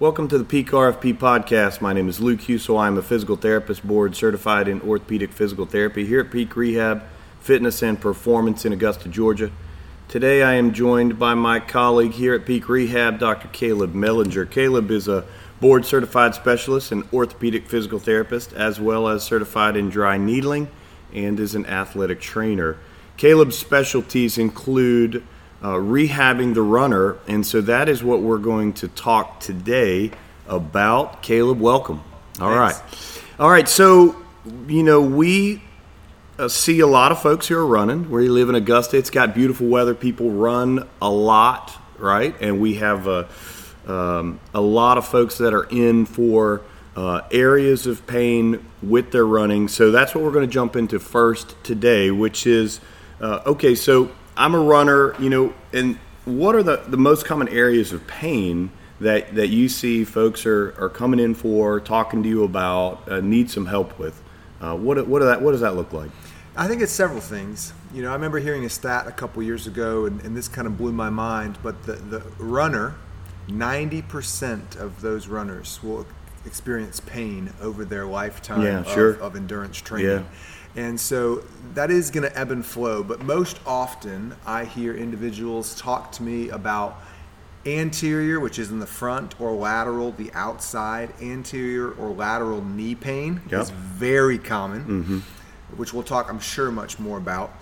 Welcome to the Peak RFP podcast. My name is Luke Husel. I'm a physical therapist board certified in orthopedic physical therapy here at Peak Rehab Fitness and Performance in Augusta, Georgia. Today I am joined by my colleague here at Peak Rehab, Dr. Caleb Mellinger. Caleb is a board certified specialist and orthopedic physical therapist, as well as certified in dry needling and is an athletic trainer. Caleb's specialties include uh, rehabbing the runner. And so that is what we're going to talk today about. Caleb, welcome. All Thanks. right, All right. So, you know, we uh, see a lot of folks who are running. Where you live in Augusta, it's got beautiful weather. People run a lot, right? And we have uh, um, a lot of folks that are in for uh, areas of pain with their running. So that's what we're going to jump into first today, which is uh, okay. So I'm a runner, you know, and what are the, the most common areas of pain that, that you see folks are, are coming in for, talking to you about, uh, need some help with? Uh, what, what, that, what does that look like? I think it's several things. You know, I remember hearing a stat a couple years ago, and, and this kind of blew my mind. But the, the runner, 90% of those runners will experience pain over their lifetime Yeah, of, sure. of endurance training. Yeah. And so that is going to ebb and flow. But most often, I hear individuals talk to me about anterior, which is in the front, or lateral, the outside, anterior or lateral knee pain Yep. is very common, Mm-hmm. which we'll talk, I'm sure, much more about.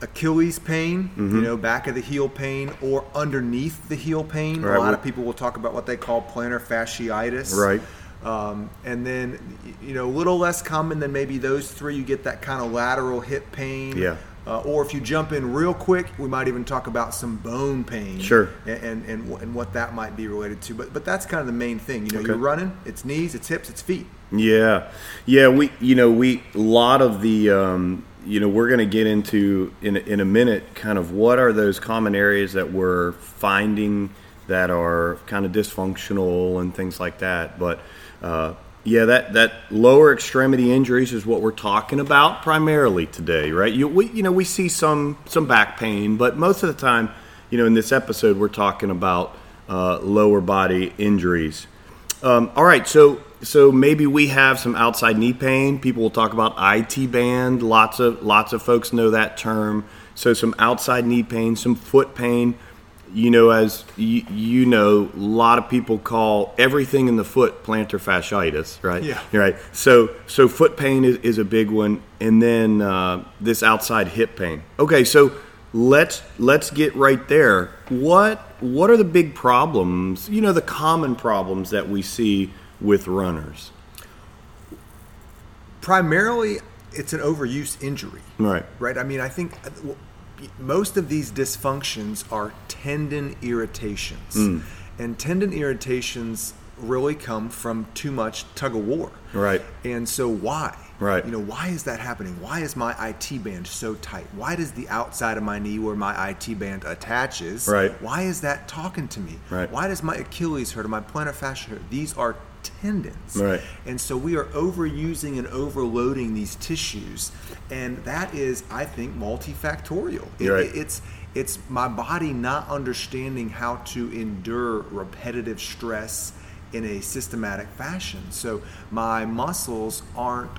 Achilles pain, Mm-hmm. you know, back of the heel pain, or underneath the heel pain. Right, A lot of people will talk about what they call plantar fasciitis. Right. Um, and then, you know, a little less common than maybe those three. You get that kind of lateral hip pain. Yeah. Uh, or if you jump in real quick, we might even talk about some bone pain. Sure. And and, and, what that might be related to. But but that's kind of the main thing. You know, Okay. you're running. It's knees. It's hips. It's feet. Yeah, yeah. We, you know, we a lot of the, um, you know, we're going to get into in in a minute. Kind of what are those common areas that we're finding that are kind of dysfunctional and things like that. But uh, yeah, that that lower extremity injuries is what we're talking about primarily today, right? You we you know we see some some back pain, but most of the time, you know, in this episode we're talking about uh, lower body injuries. Um, all right, so so maybe we have some outside knee pain. People will talk about IT band. Lots of lots of folks know that term. So some outside knee pain, some foot pain. You know, as you, you know, a lot of people call everything in the foot plantar fasciitis, right? Yeah. Right. So so foot pain is, is a big one, and then uh, this outside hip pain. Okay, so let's let's get right there. What what are the big problems? You know, the common problems that we see with runners. Primarily, it's an overuse injury. Right. Right. I mean, I think most of these dysfunctions are tendon irritations, Hmm. and tendon irritations really come from too much tug of war. Right. And so why? Right. You know, why is that happening? Why is my IT band so tight? Why does the outside of my knee where my IT band attaches? Right. Why is that talking to me? Right. Why does my Achilles hurt or my plantar fascia hurt? These are tendons. Right. And so we are overusing and overloading these tissues, and that is, I think, multifactorial. It- Right. it's it's my body not understanding how to endure repetitive stress in a systematic fashion. So my muscles aren't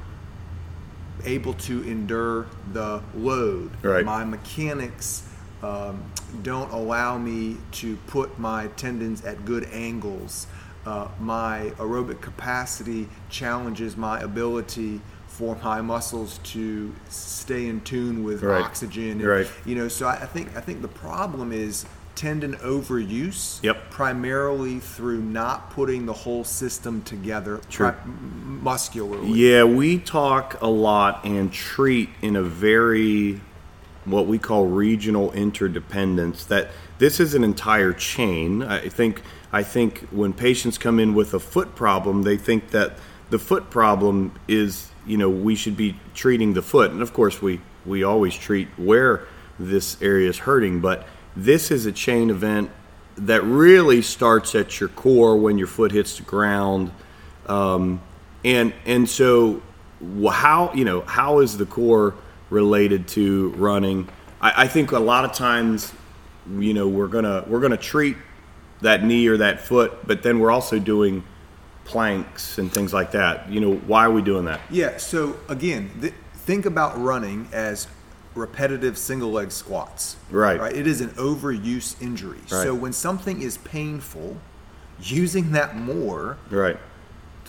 able to endure the load. Right. My mechanics um, don't allow me to put my tendons at good angles. Uh, my aerobic capacity challenges my ability for my muscles to stay in tune with Right. oxygen. And, Right. You know, so I I think I think the problem is tendon overuse. Yep. Primarily through not putting the whole system together True. pri- muscularly. Yeah, we talk a lot and treat in a very what we call regional interdependence that this is an entire chain. I think I think when patients come in with a foot problem, they think that the foot problem is, you know, we should be treating the foot. And of course we we always treat where this area is hurting, but this is a chain event that really starts at your core when your foot hits the ground. Um, and and so how you know how is the core related to running? I, I think a lot of times, you know, we're gonna we're gonna treat that knee or that foot, but then we're also doing planks and things like that. You know, why are we doing that? Yeah. So again, th- think about running as repetitive single leg squats. Right. Right. It is an overuse injury. Right. So when something is painful, using that more, Right.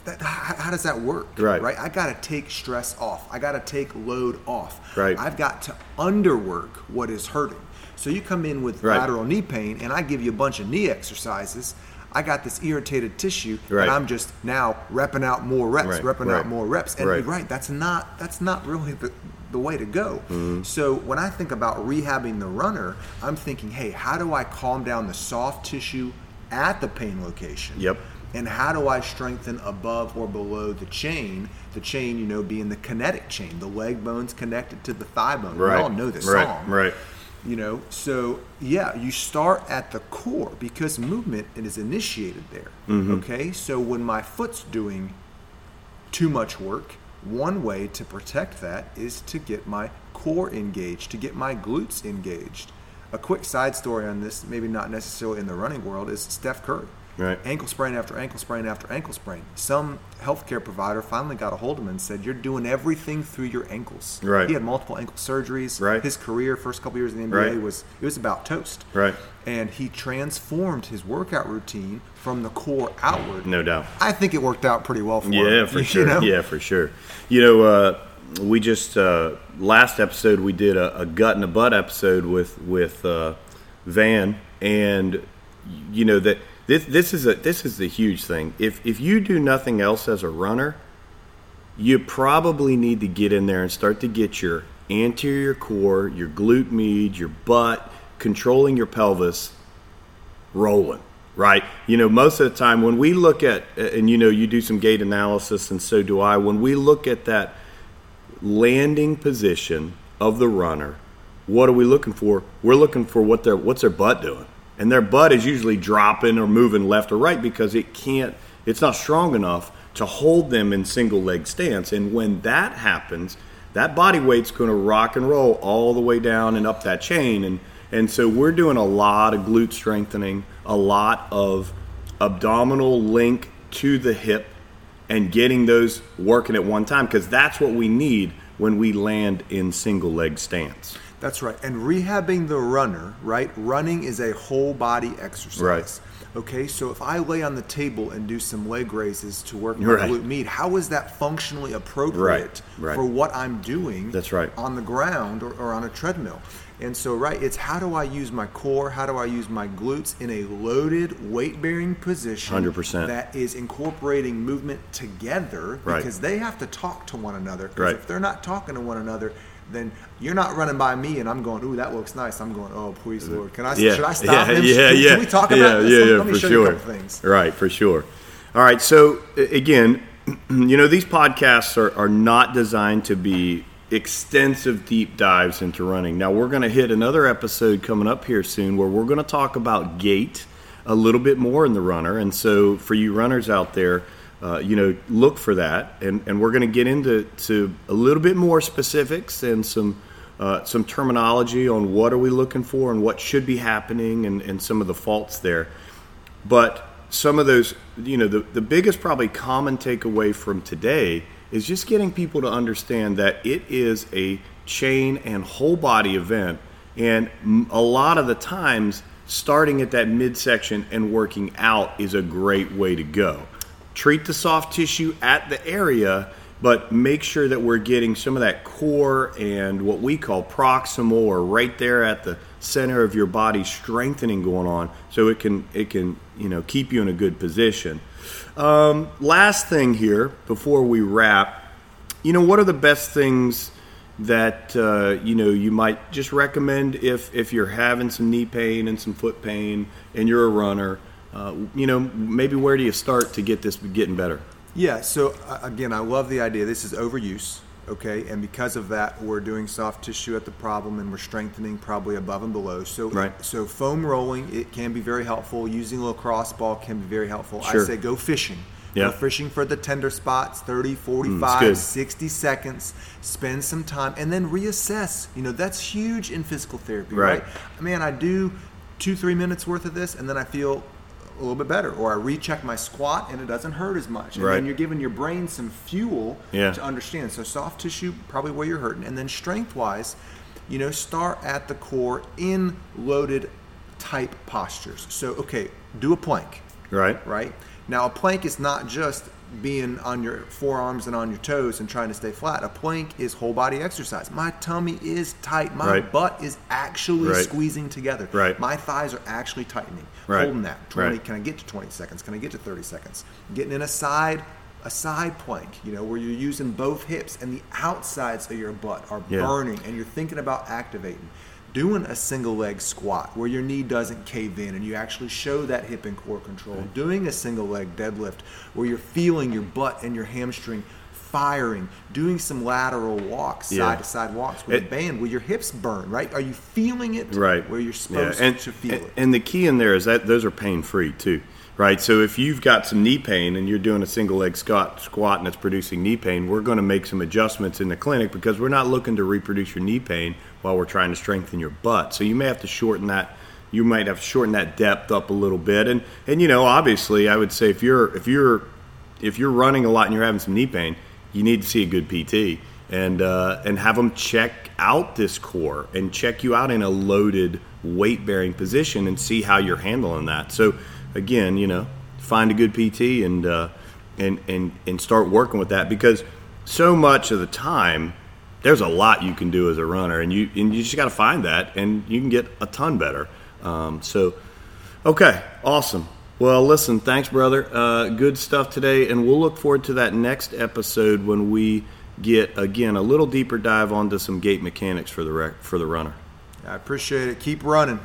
That, how, how does that work? Right. Right. I got to take stress off. I got to take load off. Right. I've got to underwork what is hurting. So you come in with Right. lateral knee pain, and I give you a bunch of knee exercises. I got this irritated tissue, Right. and I'm just now repping out more reps, Right, repping out more reps. And right. you're right, that's not that's not really the, the way to go. Mm-hmm. So when I think about rehabbing the runner, I'm thinking, hey, how do I calm down the soft tissue at the pain location? Yep. And how do I strengthen above or below the chain? The chain, you know, being the kinetic chain, the leg bones connected to the thigh bone. Right. We all know this right. song. Right. You know, so yeah, you start at the core because movement is initiated there. Mm-hmm. Okay, so when my foot's doing too much work, one way to protect that is to get my core engaged, to get my glutes engaged. A quick side story on this, maybe not necessarily in the running world, is Steph Curry. Right. Ankle sprain after ankle sprain after ankle sprain. Some healthcare provider finally got a hold of him and said, You're doing everything through your ankles. Right. He had multiple ankle surgeries. Right. His career, first couple years in the NBA, Right. was it was about toast. Right. And he transformed his workout routine from the core outward. No doubt. I think it worked out pretty well for him. Yeah, for sure. know? Yeah, for sure. You know, uh, we just uh, last episode we did a, a gut and a butt episode with with uh, Van, and you know that this this is a this is the huge thing. If if you do nothing else as a runner, you probably need to get in there and start to get your anterior core, your glute med, your butt, controlling your pelvis rolling, right? You know, most of the time when we look at, and you know, you do some gait analysis, and so do I, when we look at that landing position of the runner, what are we looking for? We're looking for what their what's their butt doing, and their butt is usually dropping or moving left or right because it can't, it's not strong enough to hold them in single leg stance. And when that happens, that body weight's going to rock and roll all the way down and up that chain, and and so we're doing a lot of glute strengthening, a lot of abdominal link to the hip and getting those working at one time because that's what we need when we land in single leg stance. That's right. And rehabbing the runner, right? Running is a whole body exercise. Right. Okay, so if I lay on the table and do some leg raises to work my Right. glute med, how is that functionally appropriate Right, right. for what I'm doing? That's right. On the ground or, or on a treadmill. And so, right, it's how do I use my core? How do I use my glutes in a loaded weight bearing position 100%. that is incorporating movement together Right. because they have to talk to one another. Right. If they're not talking to one another, then you're not running by me and I'm going, ooh, that looks nice. I'm going, oh, please, Lord. Can I, Yeah, should I stop yeah, him? yeah, can, yeah. can we talk about yeah, this? Yeah, let, yeah, for show sure. you a couple things. Right, for sure. All right, so again, you know, these podcasts are, are not designed to be extensive deep dives into running. Now, we're going to hit another episode coming up here soon where we're going to talk about gait a little bit more in the runner. And so, for you runners out there, uh, you know, look for that. And, and we're going to get into to a little bit more specifics and some uh, some terminology on what are we looking for and what should be happening and, and some of the faults there. But some of those, you know, the, the biggest probably common takeaway from today is just getting people to understand that it is a chain and whole body event. And a lot of the times, starting at that midsection and working out is a great way to go. Treat the soft tissue at the area, but make sure that we're getting some of that core and what we call proximal or right there at the center of your body strengthening going on so it can it can you know keep you in a good position. Um, last thing here before we wrap you know what are the best things that uh, you know you might just recommend if if you're having some knee pain and some foot pain and you're a runner uh, you know maybe where do you start to get this getting better Yeah, so uh, again, I love the idea. This is overuse, okay? And because of that, we're doing soft tissue at the problem and we're strengthening probably above and below. So, Right. so foam rolling, it can be very helpful. Using a lacrosse ball can be very helpful. Sure. I say go fishing. Yeah. Go fishing for the tender spots, 30, Mm, 45, good. 60 seconds. Spend some time and then reassess. You know, that's huge in physical therapy, Right. right? Man, I do two, three minutes worth of this and then I feel a little bit better, or I recheck my squat and it doesn't hurt as much. And Right. then you're giving your brain some fuel Yeah. to understand. So soft tissue, probably where you're hurting, and then strength wise, you know, start at the core in loaded type postures. So okay, do a plank Right. right? Now, a plank is not just being on your forearms and on your toes and trying to stay flat. A plank is whole body exercise. My tummy is tight. My Right. butt is actually Right. squeezing together. Right. My thighs are actually tightening. Holding that. 20, Right. Can I get to 20 seconds? Can I get to 30 seconds? Getting in a side a side plank, you know, where you're using both hips and the outsides of your butt are Yeah. burning and you're thinking about activating doing a single leg squat where your knee doesn't cave in and you actually show that hip and core control doing a single leg deadlift where you're feeling your butt and your hamstring firing doing some lateral walks Yeah. side to side walks with It- a band where your hips burn right? Are you feeling it right. where you're supposed and, to feel and, it? and the key in there is that those are pain free too right? So if you've got some knee pain and you're doing a single leg squat squat and it's producing knee pain we're going to make some adjustments in the clinic because we're not looking to reproduce your knee pain while we're trying to strengthen your butt so you may have to shorten that you might have to shorten that depth up a little bit and and you know obviously i would say if you're if you're if you're running a lot and you're having some knee pain, you need to see a good PT and uh, and have them check out this core and check you out in a loaded weight bearing position and see how you're handling that. So again, you know, find a good PT and uh, and and and start working with that because so much of the time there's a lot you can do as a runner and you and you just got to find that and you can get a ton better. Um, so Okay, awesome. Well, listen, thanks, brother. Uh, good stuff today, and we'll look forward to that next episode when we get again a little deeper dive onto some gait mechanics for the rec- for the runner. i appreciate it keep running